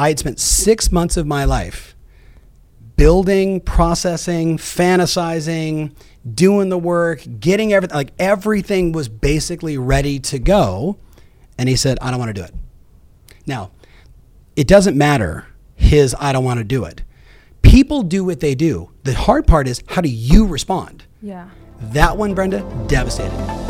I had spent six months of my life building, processing, fantasizing, doing the work, getting everything, like everything was basically ready to go. And he said, I don't want to do it. Now, it doesn't matter his, I don't want to do it. People do what they do. The hard part is, how do you respond? Yeah. That one, Brenda, devastated.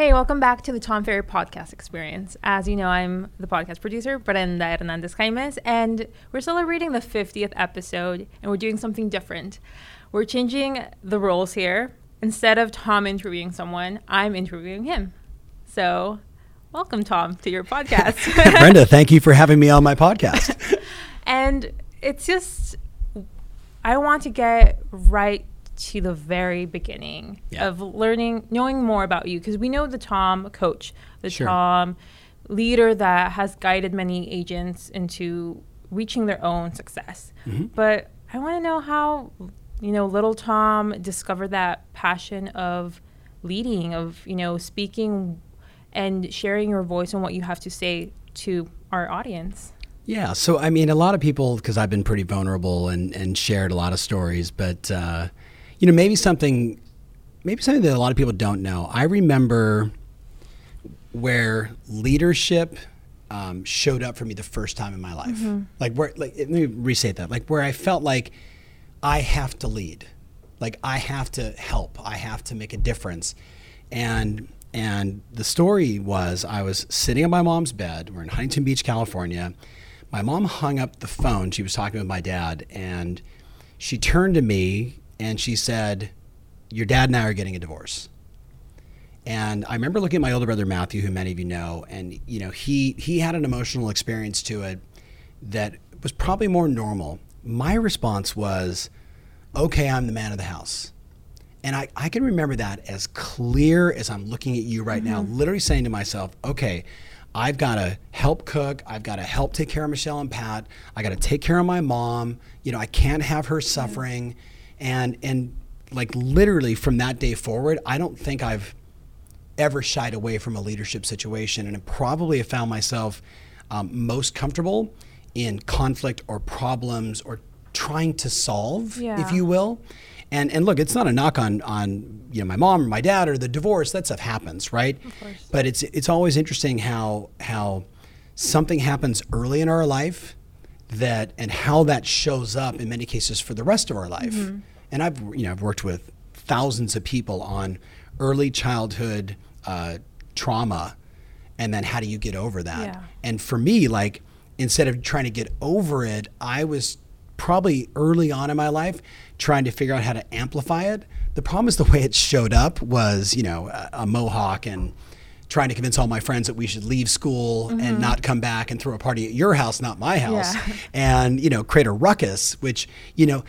Hey, welcome back to the Tom Ferry podcast experience. As you know, I'm the podcast producer, Brenda Hernandez Jaimes, and we're celebrating the 50th episode, and we're doing something different. We're changing the roles here. Instead of Tom interviewing someone, I'm interviewing him. So, welcome, Tom, to your podcast. Brenda, thank you for having me on my podcast. and it's just, I want to get right to the very beginning Yeah. of learning, knowing more about you, because we know the Tom coach, the Sure. Tom leader that has guided many agents into reaching their own success. Mm-hmm. But I want to know how, you know, little Tom discovered that passion of leading, of, you know, speaking and sharing your voice and what you have to say to our audience. Yeah, so I mean, a lot of people, because I've been pretty vulnerable and, and shared a lot of stories, but uh, you know, maybe something, maybe something that a lot of people don't know. I remember where leadership um, showed up for me the first time in my life. Like where, like let me restate that. Like where I felt like I have to lead, like I have to help, I have to make a difference, and and the story was I was sitting on my mom's bed. We're in Huntington Beach, California. My mom hung up the phone. She was talking with my dad, and she turned to me and she said, "Your dad and I are getting a divorce." And I remember looking at my older brother Matthew, who many of you know, and you know he he had an emotional experience to it that was probably more normal. My response was, "Okay, I'm the man of the house." And I, I can remember that as clear as I'm looking at you right now, mm-hmm. literally saying to myself, okay, I've got to help cook. I've got to help take care of Michelle and Pat. I got to take care of my mom. You know, I can't have her suffering. And, and like literally from that day forward, I don't think I've ever shied away from a leadership situation. And I probably have found myself um, most comfortable in conflict or problems or trying to solve, if you will. And, and look, it's not a knock on, on you know my mom or my dad or the divorce. That stuff happens, right? course. But it's it's always interesting how how something happens early in our life that and how that shows up in many cases for the rest of our life. And I've you know I've worked with thousands of people on early childhood uh, trauma, and then how do you get over that? Yeah. And for me, like instead of trying to get over it, I was probably early on in my life trying to figure out how to amplify it. The problem is the way it showed up was, you know, a, a mohawk and trying to convince all my friends that we should leave school and not come back and throw a party at your house, not my house, Yeah. and you know, create a ruckus. Which you know,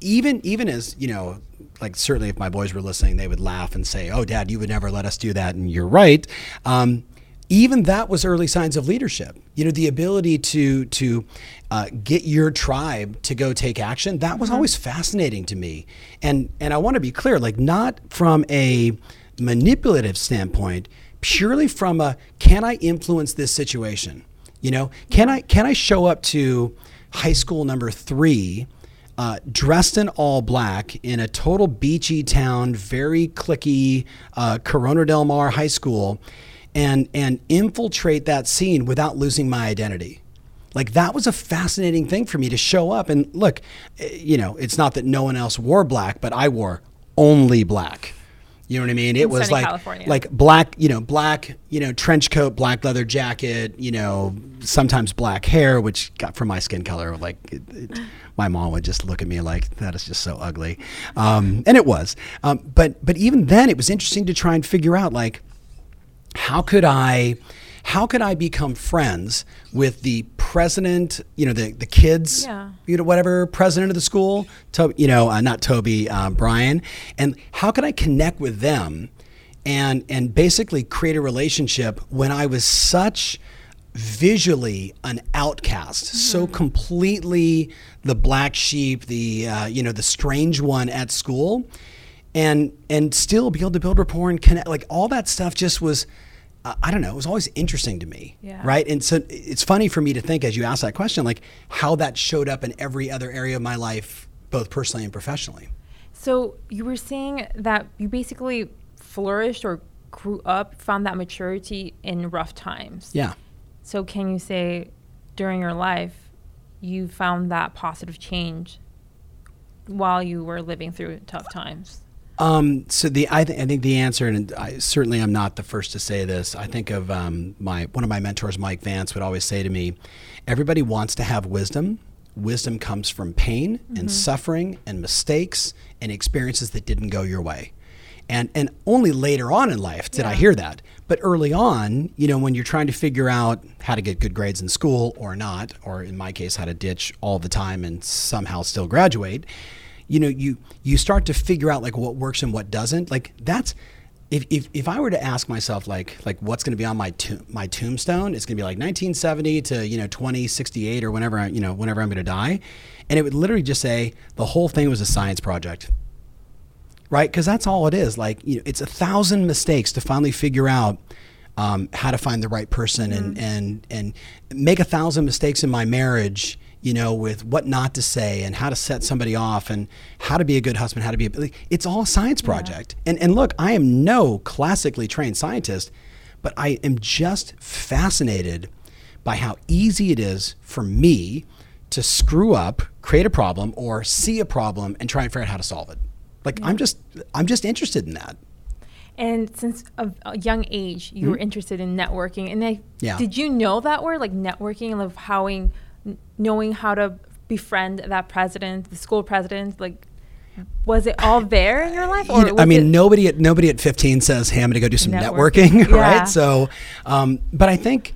even even as you know, like certainly if my boys were listening, they would laugh and say, "Oh, Dad, you would never let us do that," and you're right. Um, even that was early signs of leadership. You know, the ability to to uh, get your tribe to go take action. That was always fascinating to me. And and I want to be clear, like not from a manipulative standpoint, purely from a can I influence this situation? You know, can I can I show up to high school number three? uh, dressed in all black in a total beachy town, very cliquey uh, Corona Del Mar High School, and and infiltrate that scene without losing my identity. Like that was a fascinating thing for me to show up and look. eh, You know, it's not that no one else wore black, but I wore only black. You know what I mean? It In was like California. like black, you know, black, you know, trench coat, black leather jacket, you know, sometimes black hair, which got from my skin color. Like, it, it, my mom would just look at me like that is just so ugly, um, and it was. Um, but but even then, it was interesting to try and figure out like how could I how could I become friends with the president, you know, the, the kids, Yeah. you know, whatever, president of the school, to, you know, uh, not Toby, uh, Brian, and how could I connect with them and, and basically create a relationship when I was such visually an outcast, so completely the black sheep, the, uh, you know, the strange one at school and and still be able to build rapport and connect like all that stuff just was i don't know it was always interesting to me Yeah. right and so it's funny for me to think as you ask that question like how that showed up in every other area of my life both personally and professionally So you were saying that you basically flourished or grew up, found that maturity in rough times. yeah So can you say during your life you found that positive change while you were living through tough times? Um, so the I, th- I think the answer, and I, certainly I'm not the first to say this. I think of um, my one of my mentors, Mike Vance, would always say to me, "Everybody wants to have wisdom. Wisdom comes from pain and suffering and mistakes and experiences that didn't go your way." And and only later on in life did I hear that. But early on, you know, when you're trying to figure out how to get good grades in school or not, or in my case, how to ditch all the time and somehow still graduate, you know, you you start to figure out like what works and what doesn't. Like that's if, if, if I were to ask myself like like what's going to be on my to- my tombstone, it's going to be like 1970 to you know 2068 or whenever I, you know whenever I'm going to die, and it would literally just say the whole thing was a science project right? Because that's all it is. Like, you know, it's a thousand mistakes to finally figure out um, how to find the right person and and and make a thousand mistakes in my marriage. You know, with what not to say and how to set somebody off and how to be a good husband, how to be a. It's all a science project. And and look, I am no classically trained scientist, but I am just fascinated by how easy it is for me to screw up, create a problem, or see a problem and try and figure out how to solve it. Like I'm just I'm just interested in that. And since a, a young age, you were interested in networking. And I, Mm-hmm. Yeah. did you know that word, like networking, and of how n- knowing how to befriend that president, the school president? Like, was it all there in your life? You know, I mean, nobody at nobody at 15 says, "Hey, I'm going to go do some Networking. networking," Yeah. right? So, um, but I think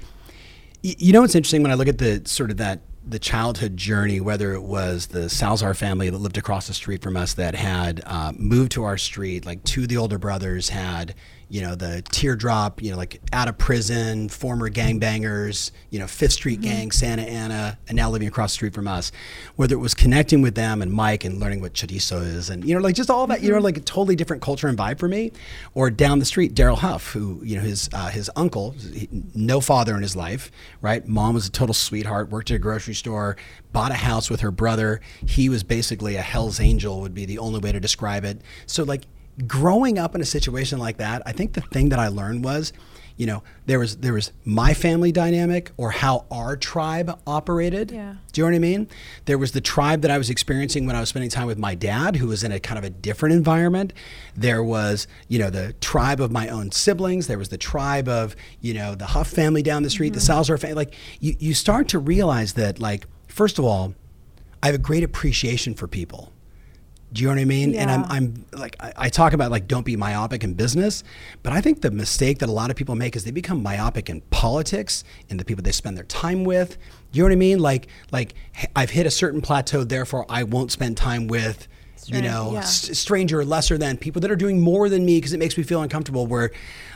you know what's interesting when I look at the sort of that the childhood journey, whether it was the Salzar family that lived across the street from us that had uh, moved to our street, like two of the older brothers had, you know, the teardrop, you know, like out of prison, former gangbangers, you know, Fifth Street gang, Santa Ana, and now living across the street from us. Whether it was connecting with them and Mike and learning what chorizo is, and you know, like just all that, you know, like a totally different culture and vibe for me. Or down the street, Daryl Huff, who you know his uh, his uncle, he- no father in his life, right? Mom was a total sweetheart, worked at a grocery store, bought a house with her brother. He was basically a Hell's Angel, would be the only way to describe it. So like growing up in a situation like that, I think the thing that I learned was, you know, there was there was my family dynamic or how our tribe operated. Yeah. Do you know what I mean? There was the tribe that I was experiencing when I was spending time with my dad, who was in a kind of a different environment. There was, you know, the tribe of my own siblings. There was the tribe of, you know, the Huff family down the street, the mm-hmm. Salzar family. Like, you, you start to realize that, like, first of all, I have a great appreciation for people. Do you know what I mean? And I'm, I'm like, I, I talk about like, don't be myopic in business, but I think the mistake that a lot of people make is they become myopic in politics and the people they spend their time with. Do you know what I mean? Like, like I've hit a certain plateau, therefore I won't spend time with, you know, yeah. s- stranger or lesser than people that are doing more than me because it makes me feel uncomfortable. Where,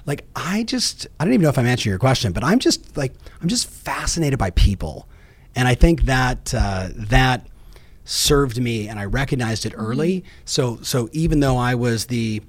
like, I just, I don't even know if I'm answering your question, but I'm just like, I'm just fascinated by people, and I think that uh, that served me and I recognized it early. So so even though I was the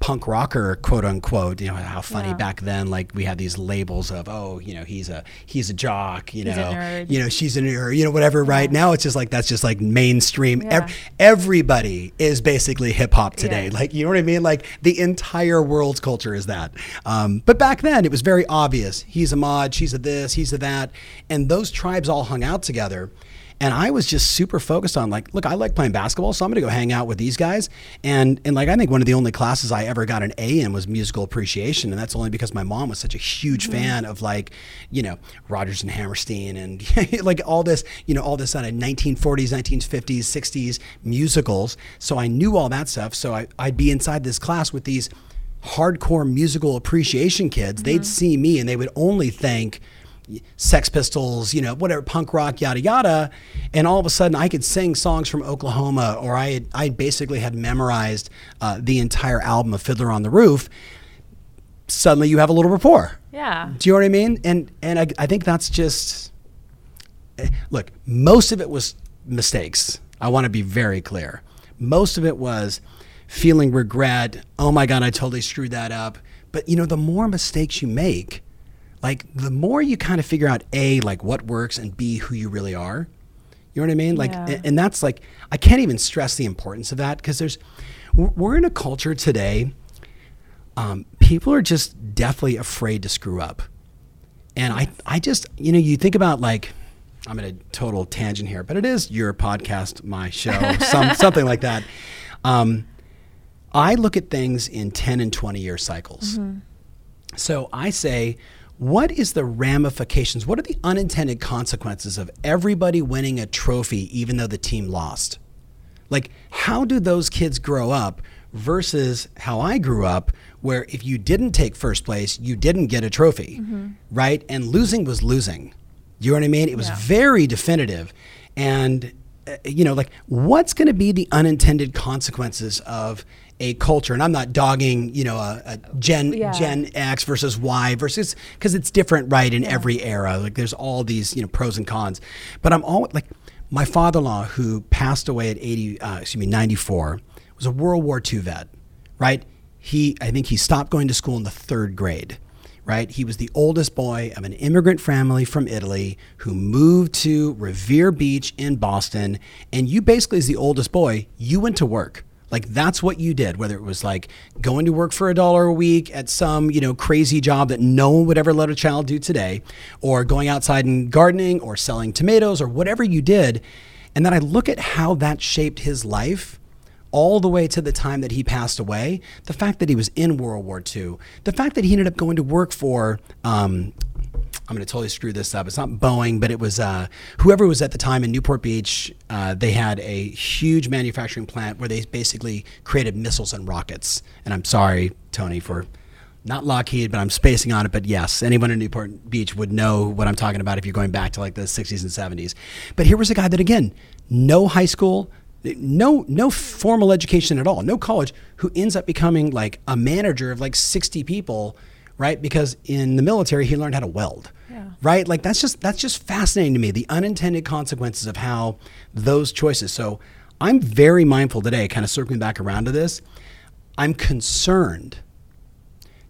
punk rocker quote unquote you know how funny Yeah. back then like we had these labels of oh you know he's a he's a jock you He's know you know she's a nerd you know whatever right? Now it's just like that's just like mainstream. Yeah. Ev- everybody is basically hip hop today. Like you know what I mean? Like the entire world's culture is that. Um, but back then it was very obvious. He's a mod she's a this he's a that. And those tribes all hung out together and I was just super focused on like, look, I like playing basketball, so I'm going to go hang out with these guys. And and like I think one of the only classes I ever got an A in was musical appreciation, and that's only because my mom was such a huge mm-hmm. fan of like, you know, Rodgers and Hammerstein and like all this, you know, all this on 1940s, 1950s, 60s musicals. So I knew all that stuff. So I, I'd be inside this class with these hardcore musical appreciation kids, they'd mm-hmm. see me and they would only think Sex Pistols, you know, whatever, punk rock, yada yada, and all of a sudden I could sing songs from Oklahoma, or I had, I basically had memorized uh, the entire album of Fiddler on the Roof. Suddenly, you have a little rapport. Yeah. Do you know what I mean? And and I, I think that's just eh, look. Most of it was mistakes. I want to be very clear. Most of it was feeling regret. Oh my God, I totally screwed that up. But you know, the more mistakes you make, like the more you kind of figure out a like what works and b who you really are. You know what I mean? Like, Yeah. and, and that's like I can't even stress the importance of that because there's we're in a culture today. Um, people are just deathly afraid to screw up. And I, I just, you know, you think about like, I'm in a total tangent here, but it is your podcast, my show, some, something like that. Um, I look at things in 10 and 20 year cycles. So I say, what is the ramifications? What are the unintended consequences of everybody winning a trophy even though the team lost? Like, how do those kids grow up versus how I grew up, where if you didn't take first place, you didn't get a trophy, right? And losing was losing. You know what I mean? It was Yeah. very definitive. And, uh, you know, like, what's going to be the unintended consequences of a culture? And I'm not dogging, you know, a, a Gen, Yeah. Gen X versus Y versus, because it's different, right, in every era. Like, there's all these, you know, pros and cons. But I'm all like, my father-in-law, who passed away at 80, uh, excuse me, 94, was a World War II vet, right? He, I think he stopped going to school in the third grade, right? He was the oldest boy of an immigrant family from Italy who moved to Revere Beach in Boston. And you basically, as the oldest boy, you went to work. Like that's what you did, whether it was like going to work for a dollar a week at some, you know, crazy job that no one would ever let a child do today, or going outside and gardening or selling tomatoes or whatever you did. And then I look at how that shaped his life all the way to the time that he passed away. The fact that he was in World War II, the fact that he ended up going to work for, um, I'm going to totally screw this up. It's not Boeing, but it was uh, whoever was at the time in Newport Beach. Uh, they had a huge manufacturing plant where they basically created missiles and rockets. And I'm sorry, Tony, for not Lockheed, but I'm spacing on it. But yes, anyone in Newport Beach would know what I'm talking about if you're going back to like the 60s and 70s. But here was a guy that, again, no high school, no no formal education at all, no college, who ends up becoming like a manager of like 60 people, right? Because in the military he learned how to weld. Yeah. Right? Like that's just that's just fascinating to me, the unintended consequences of how those choices. So I'm very mindful today, kind of circling back around to this. I'm concerned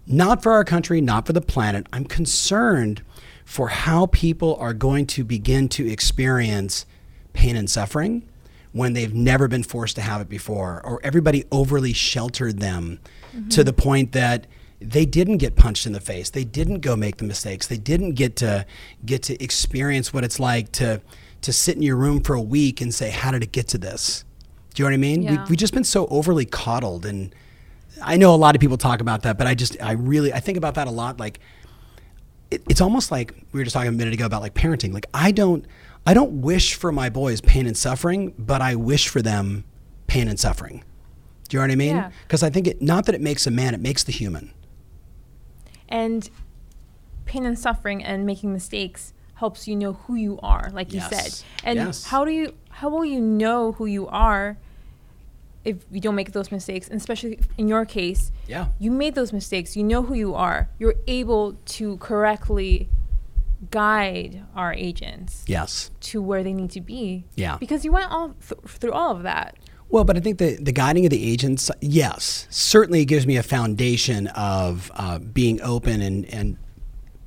not for our country, not for the planet. I'm concerned for how people are going to begin to experience pain and suffering when they've never been forced to have it before, or everybody overly sheltered them to mm-hmm. the point that they didn't get punched in the face. They didn't go make the mistakes. They didn't get to get to experience what it's like to to sit in your room for a week and say, "How did it get to this?" Do you know what I mean? Yeah. We, we've just been so overly coddled and I know a lot of people talk about that, but I just, I really, I think about that a lot. Like, it, it's almost like we were just talking a minute ago about like parenting. Like, I don't, I don't wish for my boys pain and suffering, but I wish for them pain and suffering. Do you know what I mean? Yeah. Because I think it, not that it makes a man, it makes the human. And pain and suffering and making mistakes helps you know who you are, like you said. And Yes. how do you how will you know who you are if you don't make those mistakes? And especially in your case, Yeah. you made those mistakes. You know who you are. You're able to correctly guide our agents Yes. to where they need to be. Yeah. Because you went all th- through all of that. Well, but I think the, the guiding of the agents, yes, certainly gives me a foundation of uh, being open and, and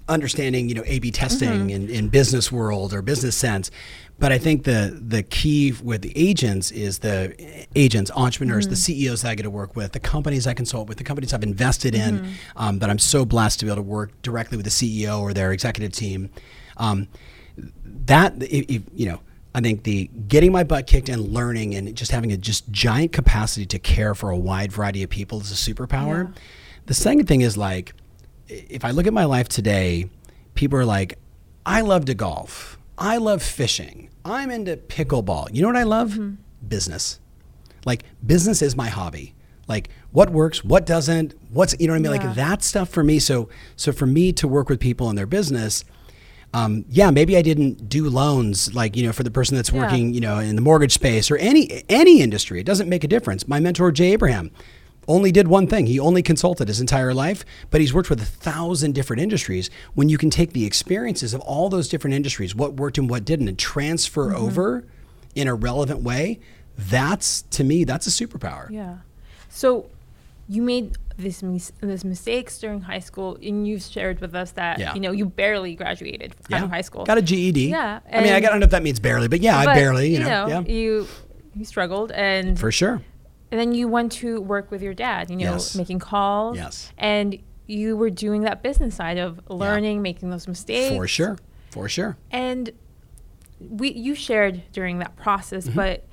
understanding, you know, A/B testing in, in business world or business sense. But I think the the key with the agents is the agents, entrepreneurs, the CEOs that I get to work with, the companies I consult with, the companies I've invested in, um, that I'm so blessed to be able to work directly with the CEO or their executive team. Um, that if, if, you know i think the getting my butt kicked and learning and just having a just giant capacity to care for a wide variety of people is a superpower Yeah. the second thing is like if i look at my life today people are like i love to golf i love fishing i'm into pickleball you know what i love mm-hmm. business like business is my hobby Like what works, what doesn't, what's you know what I mean? Yeah. Like that stuff for me. So so for me to work with people in their business, um, yeah, maybe I didn't do loans like you know for the person that's Yeah. working you know in the mortgage space or any any industry. It doesn't make a difference. My mentor Jay Abraham only did one thing. He only consulted his entire life, but he's worked with a thousand different industries. When you can take the experiences of all those different industries, what worked and what didn't, and transfer over in a relevant way, that's to me that's a superpower. Yeah. So you made this mis- this mistakes during high school, and you've shared with us that Yeah. you know you barely graduated out of high school. Got a GED. Yeah, I mean, I don't know if that means barely, but yeah, I barely, you know, yeah, you you struggled, and for sure. and then you went to work with your dad. You know, Yes. making calls. Yes. And you were doing that business side of learning, making those mistakes. For sure. For sure. And we you shared during that process, Mm-hmm. but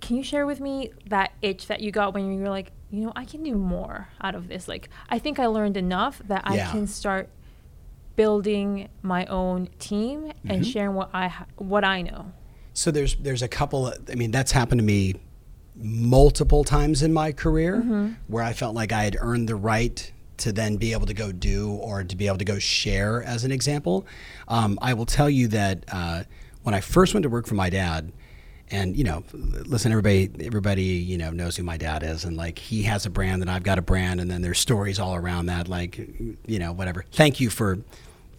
can you share with me that itch that you got when you were like, you know, I can do more out of this. Like, I think I learned enough that Yeah. I can start building my own team and Mm-hmm. sharing what I ha- what I know. So there's there's a couple. Of, I mean, that's happened to me multiple times in my career Mm-hmm. where I felt like I had earned the right to then be able to go do or to be able to go share. As an example, um, I will tell you that uh, when I first went to work for my dad. And you know, listen, everybody, everybody, you know, knows who my dad is, and like he has a brand, and I've got a brand, and then there's stories all around that, like, you know, whatever. Thank you for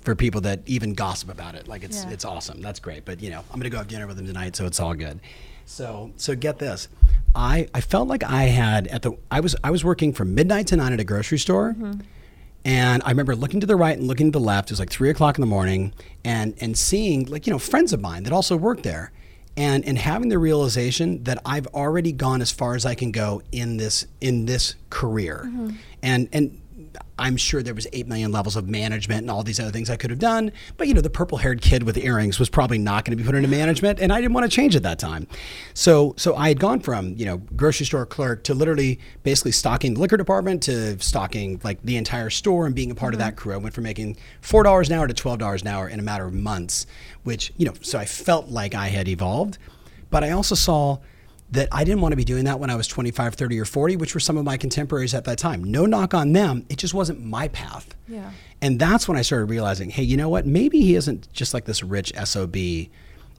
for people that even gossip about it. Like it's Yeah. it's awesome. That's great. But you know, I'm gonna go have dinner with him tonight, so it's all good. So so get this. I, I felt like I had at the I was I was working from midnight to nine at a grocery store. Mm-hmm. And I remember looking to the right and looking to the left. It was like three o'clock in the morning, and and seeing like you know friends of mine that also worked there, and and having the realization that I've already gone as far as I can go in this in this career, mm-hmm. and and I'm sure there was eight million levels of management and all these other things I could have done. But you know, the purple-haired kid with earrings was probably not going to be put into management, and I didn't want to change at that time. So, so I had gone from you know grocery store clerk to literally basically stocking the liquor department to stocking like the entire store and being a part of that mm-hmm. crew. I went from making four dollars an hour to twelve dollars an hour in a matter of months, which you know, so I felt like I had evolved, but I also saw that I didn't want to be doing that when I was 25, 30, or 40, which were some of my contemporaries at that time. No knock on them. It just wasn't my path. Yeah. And that's when I started realizing, hey, you know what? Maybe he isn't just like this rich SOB.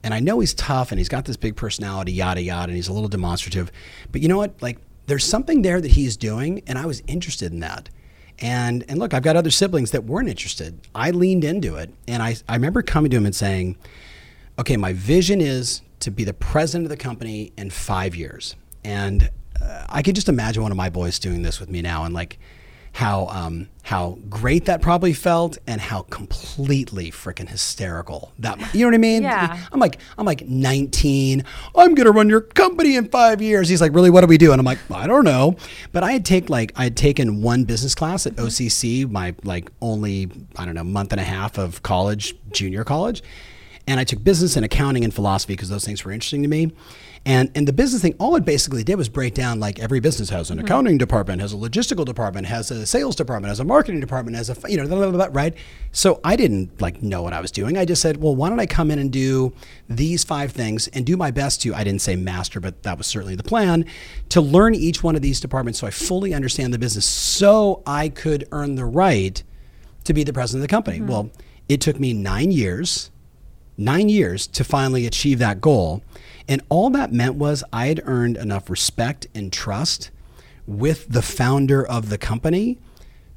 And I know he's tough and he's got this big personality, yada, yada, and he's a little demonstrative. But you know what? Like, there's something there that he's doing, and I was interested in that. And, and look, I've got other siblings that weren't interested. I leaned into it. And I, I remember coming to him and saying, okay, my vision is to be the president of the company in five years. And uh, I can just imagine one of my boys doing this with me now and like how, um, how great that probably felt and how completely freaking hysterical that, you know what I mean? Yeah. I'm like, I'm like 19. I'm going to run your company in five years. He's like, really, what do we do? And I'm like, I don't know. But I had take like, I had taken one business class at OCC, my like only, I don't know, month and a half of college, junior college and I took business and accounting and philosophy because those things were interesting to me. And and the business thing, all it basically did was break down like every business has an mm-hmm. accounting department, has a logistical department, has a sales department, has a marketing department, has a you know blah, blah, blah, right. So I didn't like know what I was doing. I just said, well, why don't I come in and do these five things and do my best to I didn't say master, but that was certainly the plan to learn each one of these departments so I fully understand the business, so I could earn the right to be the president of the company. Mm-hmm. Well, it took me nine years nine years to finally achieve that goal. And all that meant was I had earned enough respect and trust with the founder of the company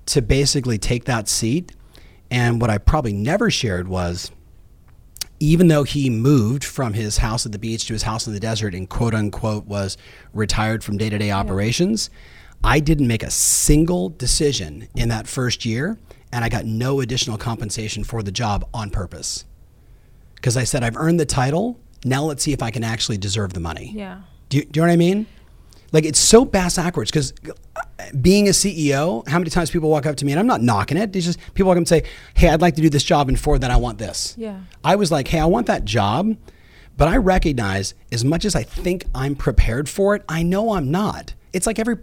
to basically take that seat. And what I probably never shared was even though he moved from his house at the beach to his house in the desert and quote unquote was retired from day to day operations, I didn't make a single decision in that first year. And I got no additional compensation for the job on purpose because I said, I've earned the title. Now let's see if I can actually deserve the money. Yeah. Do you, do you know what I mean? Like it's so bass backwards because uh, being a CEO, how many times people walk up to me and I'm not knocking it. It's just people walk up and say, "Hey, I'd like to do this job, and for that, I want this." Yeah. I was like, "Hey, I want that job," but I recognize as much as I think I'm prepared for it, I know I'm not. It's like every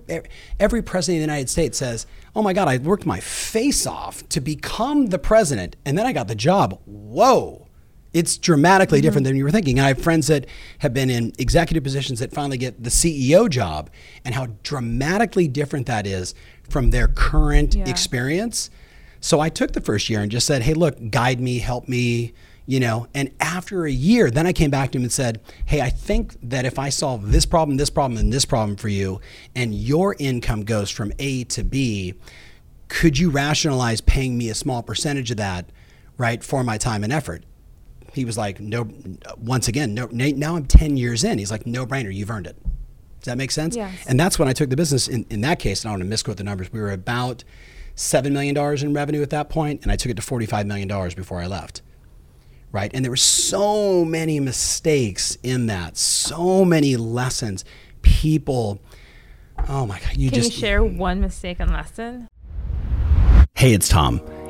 every president of the United States says, "Oh my God, I worked my face off to become the president, and then I got the job." Whoa. It's dramatically different mm-hmm. than you were thinking. And I have friends that have been in executive positions that finally get the CEO job, and how dramatically different that is from their current Yeah. experience. So I took the first year and just said, "Hey, look, guide me, help me." You know, and after a year, then I came back to him and said, Hey, I think that if I solve this problem, this problem, and this problem for you, and your income goes from A to B, could you rationalize paying me a small percentage of that, right, for my time and effort? He was like, no, once again, no, now I'm 10 years in. He's like, no brainer, you've earned it. Does that make sense? Yes. And that's when I took the business. In, in that case, and I don't want to misquote the numbers, we were about $7 million in revenue at that point, and I took it to $45 million before I left. Right. And there were so many mistakes in that, so many lessons. People, oh my God, you Can just. you share one mistake and lesson? Hey, it's Tom.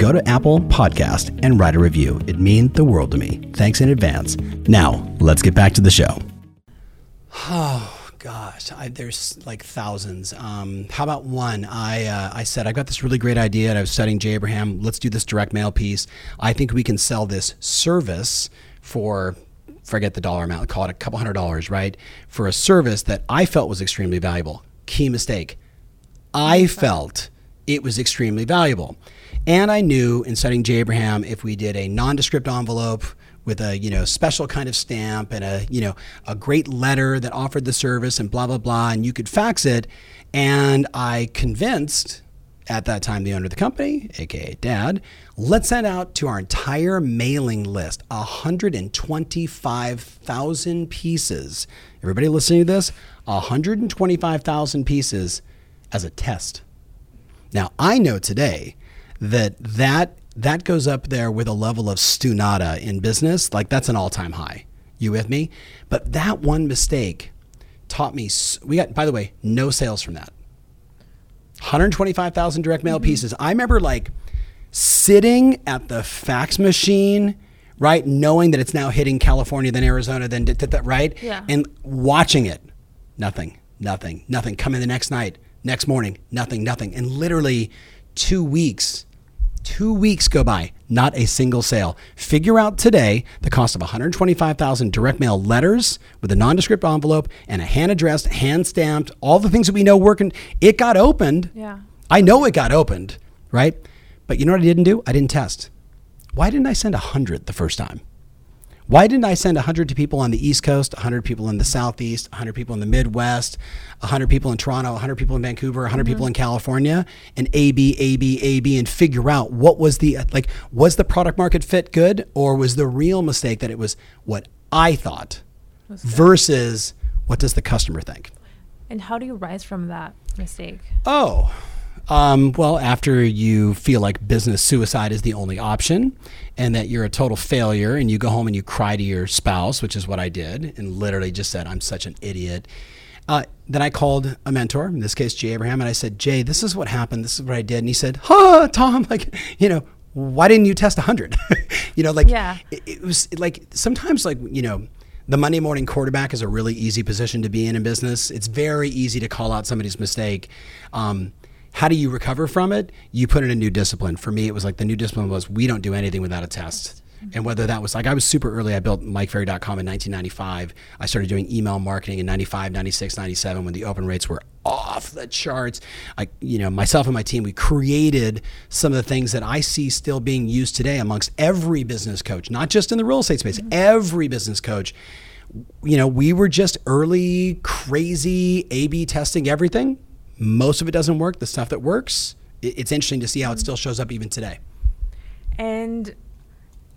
go to Apple Podcast and write a review. It means the world to me. Thanks in advance. Now, let's get back to the show. Oh gosh, I, there's like thousands. Um, how about one? I uh, I said I got this really great idea. And I was studying Jay Abraham. Let's do this direct mail piece. I think we can sell this service for forget the dollar amount. Call it a couple hundred dollars, right? For a service that I felt was extremely valuable. Key mistake. I felt it was extremely valuable. And I knew in studying Jay Abraham, if we did a nondescript envelope with a you know special kind of stamp and a you know a great letter that offered the service and blah blah blah, and you could fax it, and I convinced at that time the owner of the company, aka Dad, let's send out to our entire mailing list 125,000 pieces. Everybody listening to this, 125,000 pieces as a test. Now, I know today that that that goes up there with a level of stunata in business, like that's an all-time high. You with me? But that one mistake taught me we got by the way, no sales from that. 125,000 direct mail mm-hmm. pieces. I remember like sitting at the fax machine, right, knowing that it's now hitting California, then Arizona, then right, Yeah. and watching it. Nothing, nothing, nothing. Coming the next night, next morning, nothing, nothing, and literally two weeks. Two weeks go by, not a single sale. Figure out today the cost of 125,000 direct mail letters with a nondescript envelope and a hand addressed, hand stamped, all the things that we know working. It got opened. Yeah. I know it got opened, right? But you know what I didn't do? I didn't test. Why didn't I send 100 the first time? Why didn't I send 100 to people on the East Coast, 100 people in the Southeast, 100 people in the Midwest, 100 people in Toronto, 100 people in Vancouver, 100 people in mm-hmm. California, and A, B, A, B, A, B, and figure out what was the, like, was the product market fit good or was the real mistake that it was what I thought versus what does the customer think? And how do you rise from that mistake? Oh, um, well, after you feel like business suicide is the only option and that you're a total failure and you go home and you cry to your spouse, which is what I did, and literally just said, I'm such an idiot. Uh, then I called a mentor, in this case, Jay Abraham, and I said, Jay, this is what happened. This is what I did. And he said, Huh, Tom, like, you know, why didn't you test 100? you know, like, Yeah. it, it was like sometimes, like, you know, the Monday morning quarterback is a really easy position to be in in business. It's very easy to call out somebody's mistake. Um, how do you recover from it? You put in a new discipline. For me, it was like the new discipline was we don't do anything without a test. And whether that was like I was super early, I built MikeFerry.com in 1995. I started doing email marketing in 95, 96, 97 when the open rates were off the charts. I, you know, myself and my team, we created some of the things that I see still being used today amongst every business coach, not just in the real estate space, mm-hmm. every business coach you know, we were just early, crazy A B testing everything. Most of it doesn't work. The stuff that works, it's interesting to see how it still shows up even today. And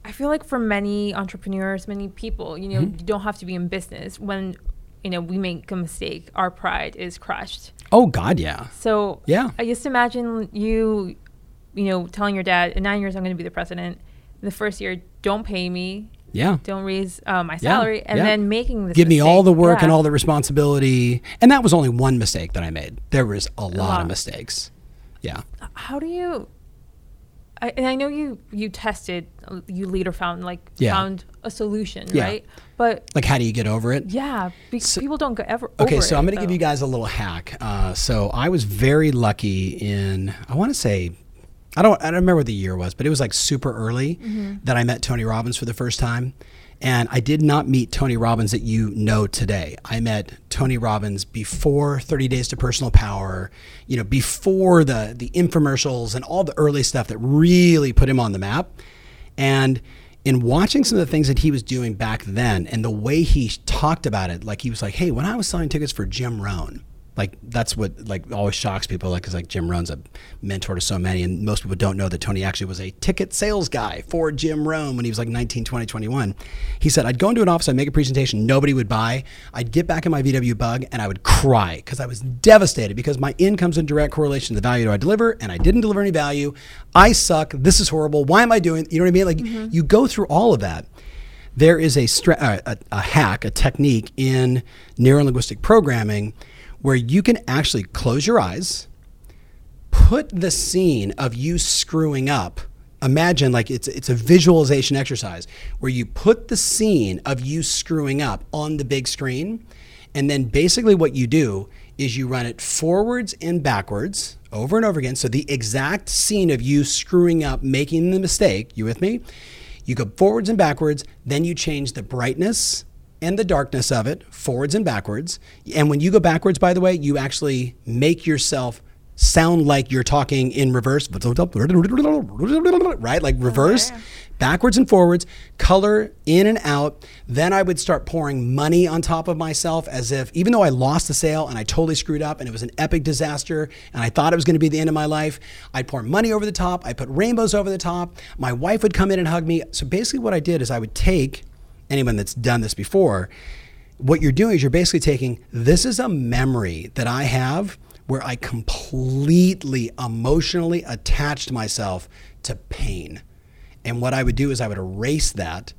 I feel like for many entrepreneurs, many people, you know, Mm-hmm. you don't have to be in business. When, you know, we make a mistake, our pride is crushed. Oh, God, yeah. So Yeah. I just imagine you, you know, telling your dad, in nine years I'm going to be the president. In the first year, don't pay me. Yeah. don't raise uh, my Yeah, salary, and yeah. then making this Give me all the work and all the responsibility. And that was only one mistake that I made. There was a lot, lot. of mistakes. Yeah. How do you? I, and I know you you tested, you later found like Yeah. found a solution, Yeah. right? But Like, how do you get over it? yeah, because So- people don't go ever. Okay, so I'm going to give you guys a little hack. Uh, so I was very lucky in, I want to say, I don't, I don't remember what the year was, but it was like super early Mm-hmm. that I met Tony Robbins for the first time. And I did not meet Tony Robbins that you know today. I met Tony Robbins before 30 Days to Personal Power, you know, before the the infomercials and all the early stuff that really put him on the map. And in watching some of the things that he was doing back then and the way he talked about it, like he was like, hey, when I was selling tickets for Jim Rohn, like that's what like always shocks people, like because like Jim Rohn's a mentor to so many, and most people don't know that Tony actually was a ticket sales guy for Jim Rohn when he was like 19, 20, 21. He said, I'd go into an office, I'd make a presentation, nobody would buy. I'd get back in my VW bug and I would cry because I was devastated because my income's in direct correlation to the value I deliver, and I didn't deliver any value. I suck. This is horrible. Why am I doing? You know what I mean? Like you go through all of that there is a, stra- uh, a, a hack, a technique in neurolinguistic programming where you can actually close your eyes, put the scene of you screwing up. Imagine like it's it's a visualization exercise where you put the scene of you screwing up on the big screen, and then basically what you do is you run it forwards and backwards over and over again. So the exact scene of you screwing up, making the mistake. You with me? You go forwards and backwards, then you change the brightness and the darkness of it forwards and backwards. And when you go backwards, by the way, you actually make yourself sound like you're talking in reverse, right? Like reverse, oh, yeah. backwards and forwards, color in and out. Then I would start pouring money on top of myself as if, even though I lost the sale and I totally screwed up and it was an epic disaster and I thought it was going to be the end of my life, I'd pour money over the top. I put rainbows over the top. My wife would come in and hug me. So basically, what I did is I would take anyone that's done this before, what you're doing is you're basically taking this is a memory that I have where I completely emotionally attached myself to pain. And what I would do is I would erase that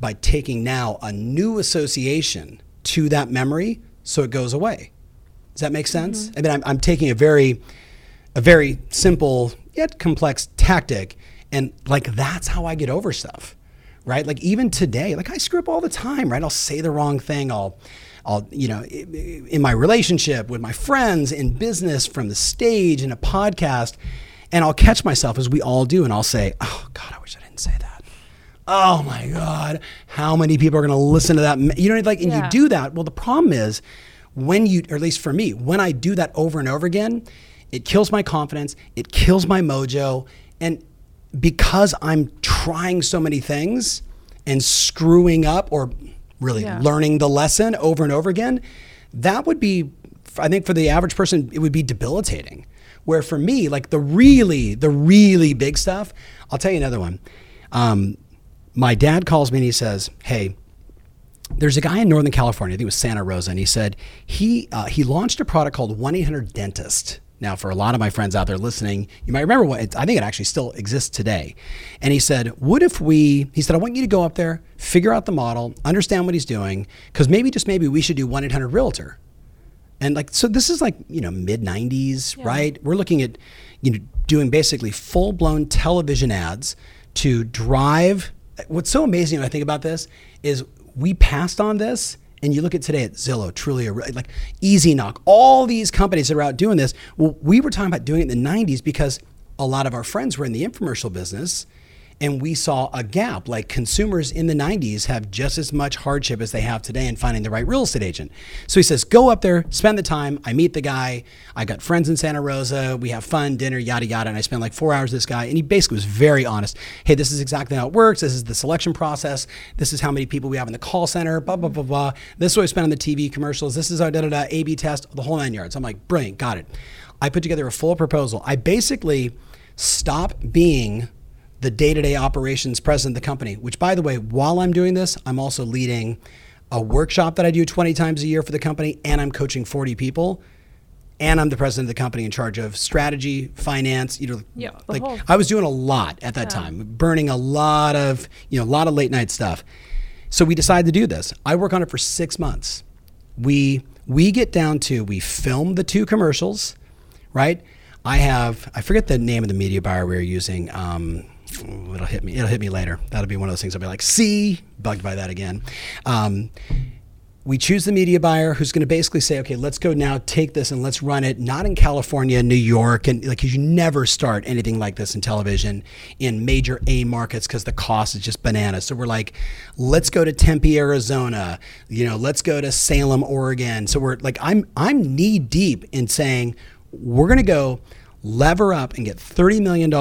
by taking now a new association to that memory so it goes away. Does that make sense? Mm-hmm. I mean, I'm, I'm taking a very, a very simple yet complex tactic, and like that's how I get over stuff, right? Like even today, like I screw up all the time, right? I'll say the wrong thing. I'll, I'll, you know, in my relationship with my friends, in business, from the stage, in a podcast, and I'll catch myself as we all do, and I'll say, "Oh God, I wish I didn't say that." Oh my God, how many people are going to listen to that? You know, like, and you do that. Well, the problem is when you, or at least for me, when I do that over and over again, it kills my confidence, it kills my mojo. And because I'm trying so many things and screwing up or really Yeah. learning the lesson over and over again, that would be, I think for the average person, it would be debilitating. Where for me, like the really, the really big stuff, I'll tell you another one. Um, my dad calls me and he says, Hey, there's a guy in Northern California, I think it was Santa Rosa, and he said he uh, he launched a product called 1 800 Dentist. Now, for a lot of my friends out there listening, you might remember what I think it actually still exists today. And he said, What if we, he said, I want you to go up there, figure out the model, understand what he's doing, because maybe, just maybe, we should do 1 800 Realtor. And like, so this is like, you know, mid 90s, right? We're looking at, you know, doing basically full blown television ads to drive. What's so amazing when I think about this is we passed on this. And you look at today at Zillow, Trulia, like EasyKnock, all these companies that are out doing this. Well, we were talking about doing it in the 90s because a lot of our friends were in the infomercial business and we saw a gap. Like consumers in the 90s have just as much hardship as they have today in finding the right real estate agent. So he says go up there spend the time. I meet the guy. I got friends in santa rosa. We have fun dinner yada yada. And i spent like four hours with this guy and he basically was very honest. Hey this is exactly how it works. This is the selection process. This is how many people we have in the call center blah blah blah blah. This is what we spent on the tv commercials. This is our da da da a b test the whole nine yards. I'm like brilliant. Got it. I put together a full proposal. I basically stop being the day-to-day operations president of the company which by the way while i'm doing this i'm also leading a workshop that i do 20 times a year for the company and i'm coaching 40 people and i'm the president of the company in charge of strategy finance you know Yeah, like whole- i was doing a lot at that time burning a lot of you know a lot of late night stuff so we decided to do this. I work on it for six months. We we get down to we film the two commercials, right? I have I forget the name of the media buyer we were using. Um, it'll hit me. It'll hit me later. That'll be one of those things. I'll be like, see, bugged by that again. Um, we choose the media buyer who's going to basically say, okay, let's go now, take this and let's run it not in California, New York, and like you never start anything like this in television in major A markets because the cost is just bananas. So we're like, let's go to Tempe, Arizona, you know, let's go to Salem, Oregon. So we're like, I'm I'm knee deep in saying we're going to go lever up and get $30 million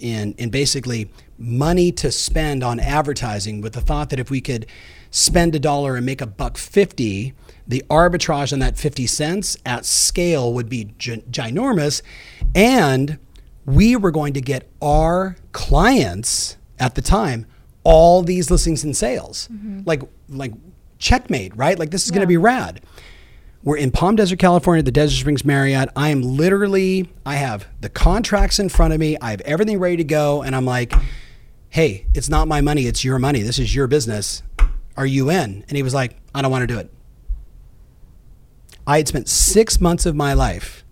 in in basically money to spend on advertising with the thought that if we could spend a dollar and make a buck 50, the arbitrage on that 50 cents at scale would be gi- ginormous. And we were going to get our clients at the time all these listings and sales. Mm-hmm. Like, like checkmate, right? Like this is going to be rad. We're in Palm Desert, California, the Desert Springs Marriott. I am literally, I have the contracts in front of me. I have everything ready to go. And I'm like, hey, it's not my money. It's your money. This is your business. Are you in? And he was like, I don't want to do it. I had spent six months of my life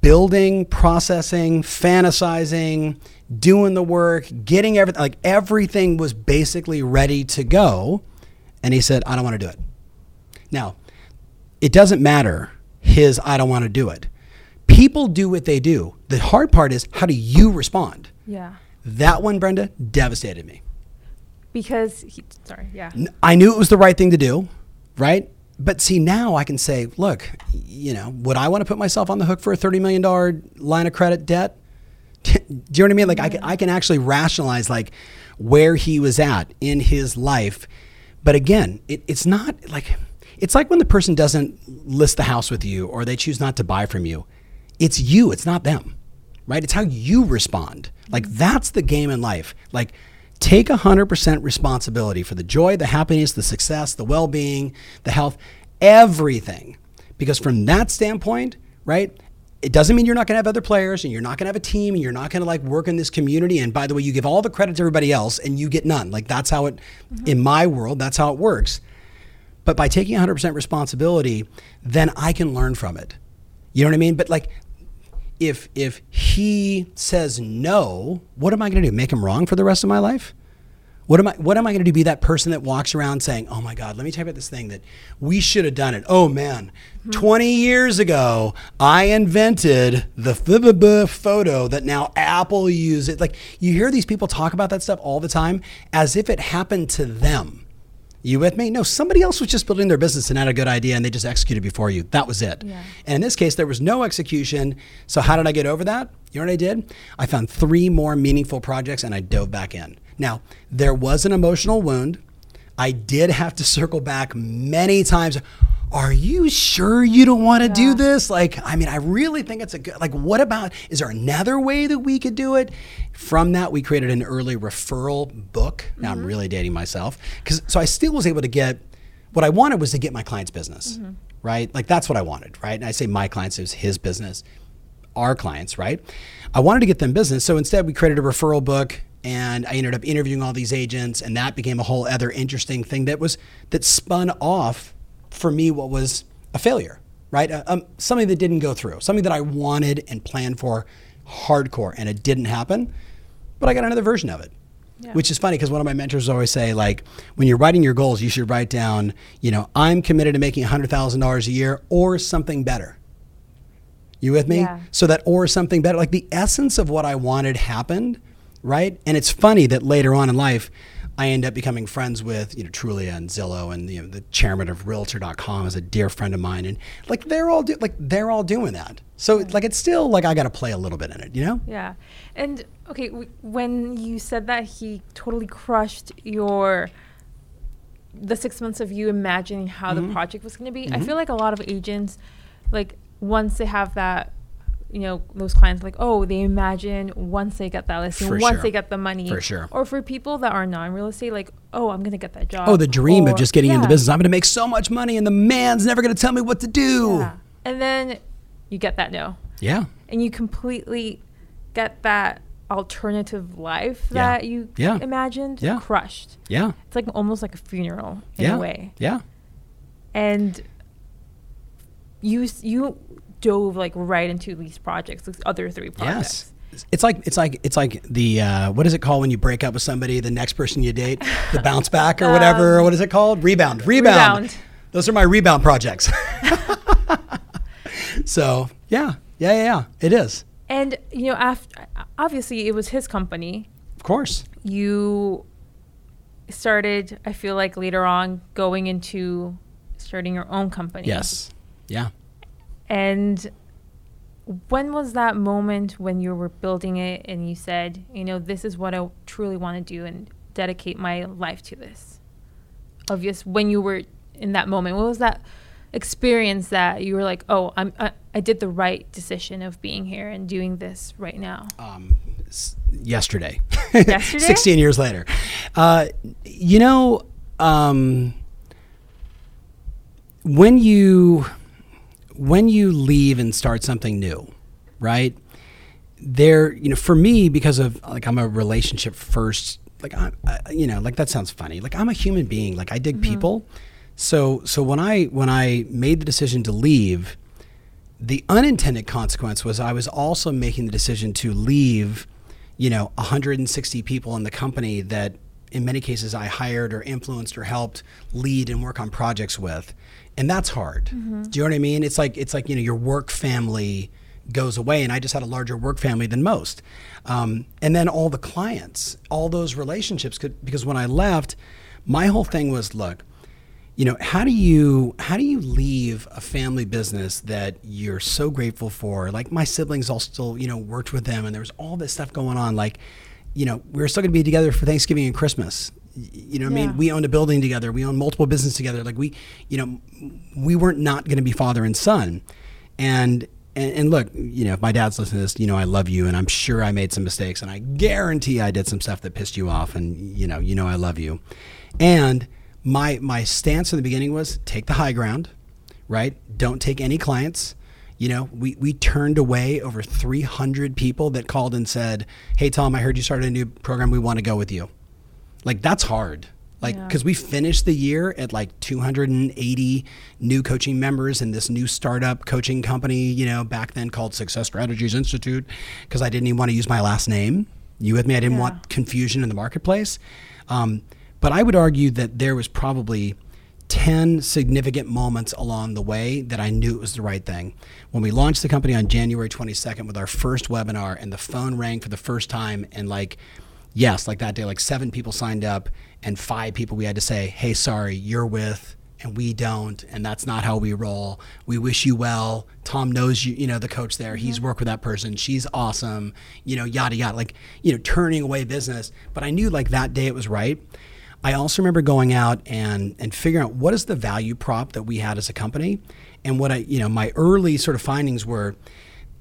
building, processing, fantasizing, doing the work, getting everything, like everything was basically ready to go. And he said, I don't want to do it. Now, it doesn't matter his, I don't want to do it. People do what they do. The hard part is, how do you respond? Yeah. That one, Brenda, devastated me. Because he, sorry, yeah. I knew it was the right thing to do, right? But see, now I can say, look, you know, would I want to put myself on the hook for a $30 million line of credit debt? do you know what I mean? Like, I, can, I can actually rationalize, like, where he was at in his life. But again, it, it's not like, it's like when the person doesn't list the house with you or they choose not to buy from you. It's you, it's not them, right? It's how you respond. Like, that's the game in life. Like, take 100% responsibility for the joy, the happiness, the success, the well being, the health, everything. Because from that standpoint, right, it doesn't mean you're not going to have other players and you're not going to have a team and you're not going to like work in this community. And by the way, you give all the credit to everybody else and you get none. Like, that's how it, mm-hmm. in my world, that's how it works. But by taking 100% responsibility, then I can learn from it. You know what I mean? But like, if if he says no, what am I going to do? Make him wrong for the rest of my life? What am I what am I going to do? Be that person that walks around saying, "Oh my God, let me tell you about this thing that we should have done it." Oh man, mm-hmm. twenty years ago, I invented the photo that now Apple uses. Like you hear these people talk about that stuff all the time, as if it happened to them. You with me? No, somebody else was just building their business and had a good idea and they just executed before you. That was it. Yeah. And in this case, there was no execution. So, how did I get over that? You know what I did? I found three more meaningful projects and I dove back in. Now, there was an emotional wound. I did have to circle back many times. Are you sure you don't want to do this? Like, I mean, I really think it's a good, like, what about, is there another way that we could do it? From that, we created an early referral book. Now I'm mm-hmm. really dating myself. Cause, so I still was able to get, what I wanted was to get my client's business, mm-hmm. right? Like, that's what I wanted, right? And I say my clients, it was his business our clients, right? I wanted to get them business. So instead, we created a referral book and I ended up interviewing all these agents and that became a whole other interesting thing that was that spun off for me what was a failure, right? Uh, Um, something that didn't go through, something that I wanted and planned for hardcore and it didn't happen, but I got another version of it. Yeah. Which is funny because one of my mentors always say, like, when you're writing your goals, you should write down, you know, I'm committed to making $100,000 a year or something better. You with me? Yeah. So that or something better, like the essence of what I wanted happened, right? And it's funny that later on in life, I end up becoming friends with, you know, Trulia and Zillow and you know the chairman of Realtor.com is a dear friend of mine, and like they're all do, like they're all doing that. So like it's still like I got to play a little bit in it, you know? Yeah. And okay, w- when you said that he totally crushed your the 6 months of you imagining how Mm-hmm. the project was going to be, I feel like a lot of agents like once they have that you know those clients like oh they imagine once they get that listing For once sure. they get the money For sure. or for people that are non real estate like oh i'm gonna get that job Oh, the dream or- of just getting into Yeah. business. I'm going to make so much money, and the man's never going to tell me what to do. yeah. and then you get that no Yeah. and you completely get that alternative life Yeah. that you Yeah. imagined Yeah. crushed. Yeah. It's like almost like a funeral in yeah. a way. Yeah. And you you dove like right into these projects, these other three projects. Yes. It's like it's like it's like the uh, what is it called when you break up with somebody? The next person you date, the bounce back or whatever. Um, what is it called? Rebound. Rebound. Rebound. Those are my rebound projects. so yeah, yeah, yeah, yeah. It is. And you know, after obviously it was his company. Of course. You started, I feel like later on, going into starting your own company. Yes. Yeah. And when was that moment when you were building it and you said, you know, this is what I truly want to do and dedicate my life to this? Obvious when you were in that moment. What was that experience that you were like, oh, I'm I, I did the right decision of being here and doing this right now? um, s- yesterday. Yesterday? 16 years later. Uh, you know, um, when you when you leave and start something new, right? There, you know, for me, because of like I'm a relationship first, like I'm, I, you know, like that sounds funny. Like I'm a human being. Like I dig mm-hmm. people. So, so when I when I made the decision to leave, the unintended consequence was I was also making the decision to leave, you know, 160 people in the company that in many cases I hired or influenced or helped lead and work on projects with. And that's hard. Do you know what I mean? It's like it's like, you know, your work family goes away and I just had a larger work family than most. Um, and then all the clients, all those relationships could because when I left, my whole thing was look, you know how do you how do you leave a family business that you're so grateful for like my siblings all still you know worked with them and there was all this stuff going on like you know we were still going to be together for thanksgiving and christmas you know what i mean we owned a building together we owned multiple businesses together like we you know we weren't not going to be father and son and and, and look, you know, if my dad's listening to this, you know, I love you, and I'm sure I made some mistakes, and I guarantee I did some stuff that pissed you off, and you know, you know, I love you. And my my stance in the beginning was take the high ground, right? Don't take any clients. You know, we, we turned away over 300 people that called and said, "Hey Tom, I heard you started a new program. We want to go with you." Like that's hard. Like Yeah. because we finished the year at like 280 new coaching members in this new startup coaching company, you know, back then called Success Strategies Institute, because I didn't even want to use my last name. You with me? I didn't Yeah. want confusion in the marketplace. Um, but I would argue that there was probably 10 significant moments along the way that I knew it was the right thing. When we launched the company on January 22nd with our first webinar and the phone rang for the first time and like yes, like that day like seven people signed up and five people we had to say, "Hey, sorry, you're with and we don't and that's not how we roll. We wish you well. Tom knows you, you know, the coach there. He's mm-hmm. worked with that person. She's awesome." You know, yada yada like, you know, turning away business, but I knew like that day it was right. I also remember going out and and figuring out what is the value prop that we had as a company, and what I you know my early sort of findings were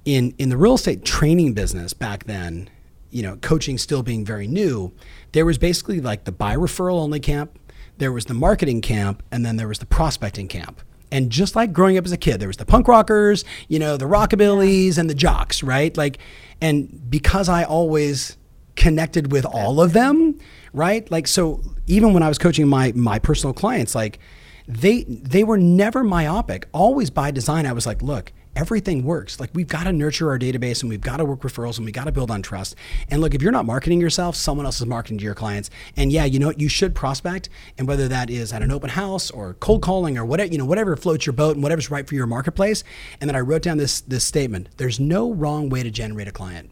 in in the real estate training business back then. You know, coaching still being very new, there was basically like the buy referral only camp, there was the marketing camp, and then there was the prospecting camp. And just like growing up as a kid, there was the punk rockers, you know, the rockabillys and the jocks, right? Like, and because I always connected with all of them, right? Like so even when I was coaching my my personal clients, like they they were never myopic. Always by design, I was like, look, everything works. Like we've got to nurture our database and we've got to work referrals and we got to build on trust. And look, if you're not marketing yourself, someone else is marketing to your clients. And yeah, you know what? You should prospect. And whether that is at an open house or cold calling or whatever, you know, whatever floats your boat and whatever's right for your marketplace. And then I wrote down this this statement. There's no wrong way to generate a client.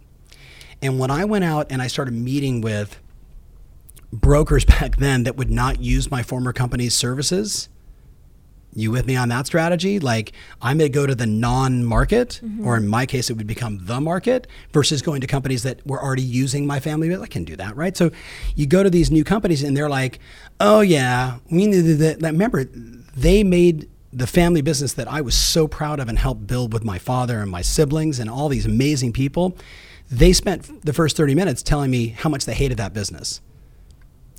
And when I went out and I started meeting with brokers back then that would not use my former company's services, you with me on that strategy? Like I may go to the non-market, mm-hmm. or in my case, it would become the market versus going to companies that were already using my family. I can do that, right? So you go to these new companies and they're like, "Oh yeah, we need that." Remember, they made the family business that I was so proud of and helped build with my father and my siblings and all these amazing people. They spent the first 30 minutes telling me how much they hated that business.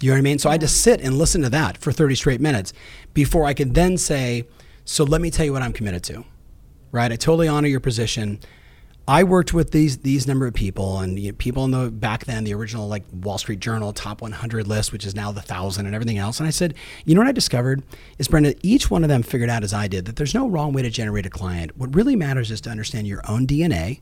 You know what I mean? So I had to sit and listen to that for 30 straight minutes before I could then say, So let me tell you what I'm committed to. Right? I totally honor your position. I worked with these these number of people and you know, people in the back then the original like Wall Street Journal top 100 list, which is now the thousand and everything else. And I said, you know what I discovered is Brenda, each one of them figured out as I did that there's no wrong way to generate a client. What really matters is to understand your own DNA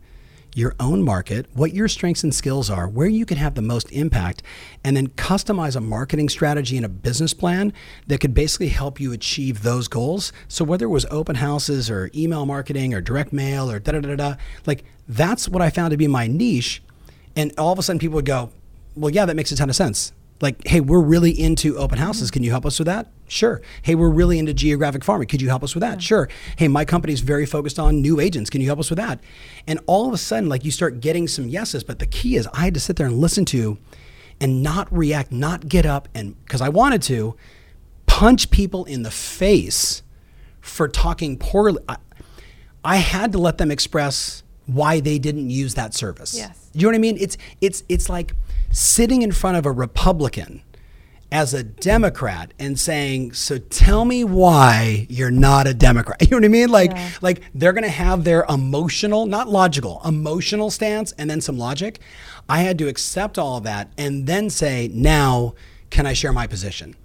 your own market, what your strengths and skills are, where you can have the most impact, and then customize a marketing strategy and a business plan that could basically help you achieve those goals. So whether it was open houses or email marketing or direct mail or da da da da, like that's what I found to be my niche. And all of a sudden people would go, well, yeah, that makes a ton of sense. Like, hey, we're really into open houses. Mm-hmm. Can you help us with that? Sure. Hey, we're really into geographic farming. Could you help us with that? Yeah. Sure. Hey, my company's very focused on new agents. Can you help us with that? And all of a sudden, like you start getting some yeses. But the key is I had to sit there and listen to and not react, not get up and because I wanted to punch people in the face for talking poorly. I, I had to let them express why they didn't use that service. Yes. You know what I mean? It's it's it's like sitting in front of a Republican as a Democrat and saying, "So tell me why you're not a Democrat." You know what I mean? Like, yeah. like they're going to have their emotional, not logical, emotional stance, and then some logic. I had to accept all of that and then say, "Now, can I share my position?"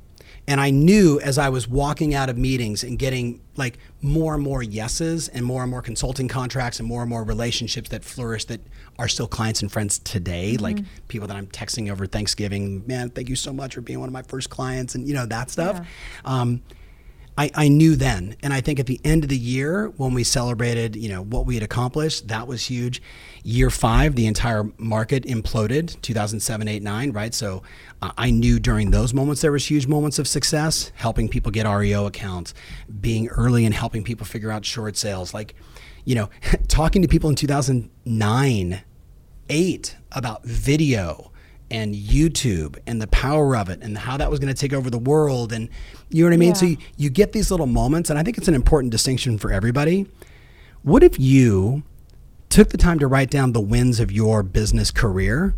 And I knew as I was walking out of meetings and getting like more and more yeses and more and more consulting contracts and more and more relationships that flourish that are still clients and friends today, mm-hmm. like people that I'm texting over Thanksgiving, man, thank you so much for being one of my first clients and you know that stuff. Yeah. Um, I, I knew then. And I think at the end of the year, when we celebrated, you know, what we had accomplished, that was huge. Year five, the entire market imploded, 2007, 8, 9, right? So uh, I knew during those moments there was huge moments of success, helping people get REO accounts, being early and helping people figure out short sales. Like, you know, talking to people in 2009, 8 about video and YouTube and the power of it and how that was going to take over the world. And you know what I mean? Yeah. So you, you get these little moments, and I think it's an important distinction for everybody. What if you took the time to write down the wins of your business career,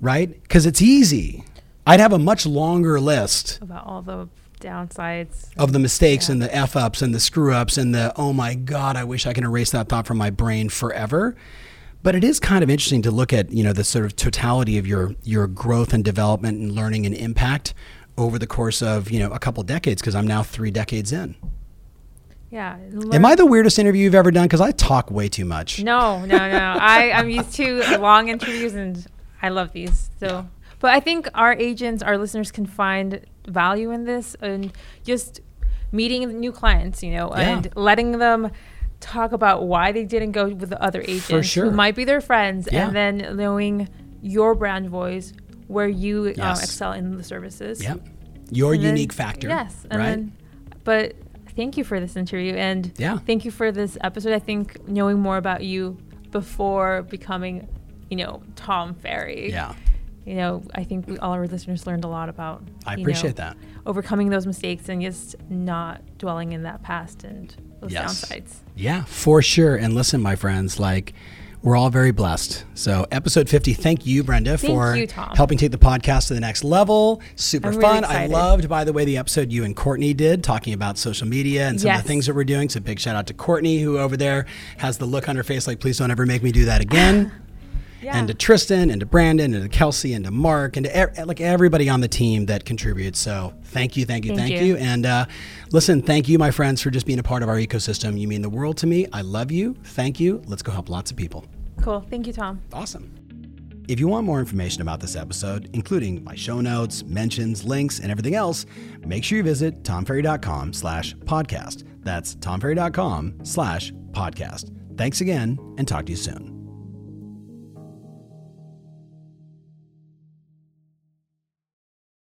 right? Because it's easy. I'd have a much longer list about all the downsides of the mistakes yeah. and the f ups and the screw ups and the oh my god, I wish I can erase that thought from my brain forever. But it is kind of interesting to look at, you know, the sort of totality of your your growth and development and learning and impact over the course of, you know, a couple decades because I'm now 3 decades in. Yeah. Learn. Am I the weirdest interview you've ever done? Because I talk way too much. No, no, no. I, I'm used to long interviews and I love these. So, yeah. but I think our agents, our listeners can find value in this and just meeting new clients, you know, yeah. and letting them talk about why they didn't go with the other agents sure. who might be their friends, yeah. and then knowing your brand voice, where you uh, yes. excel in the services. Yep. Your and unique then, factor. Yes. right. Then, but thank you for this interview and yeah. thank you for this episode. I think knowing more about you before becoming, you know, Tom Ferry. Yeah. You know, I think we, all our listeners learned a lot about. I appreciate know, that. Overcoming those mistakes and just not dwelling in that past and those yes. downsides. Yeah, for sure. And listen, my friends, like we're all very blessed. So, episode 50, thank you, Brenda, thank for you, helping take the podcast to the next level. Super fun. I loved, by the way, the episode you and Courtney did talking about social media and some yes. of the things that we're doing. So, big shout out to Courtney, who over there has the look on her face like, please don't ever make me do that again. Yeah. and to Tristan and to Brandon and to Kelsey and to Mark and to er- like everybody on the team that contributes. So thank you, thank you, thank, thank you. you. And uh, listen, thank you, my friends, for just being a part of our ecosystem. You mean the world to me. I love you. Thank you. Let's go help lots of people. Cool. Thank you, Tom. Awesome. If you want more information about this episode, including my show notes, mentions, links, and everything else, make sure you visit tomferry.com slash podcast. That's tomferry.com slash podcast. Thanks again and talk to you soon.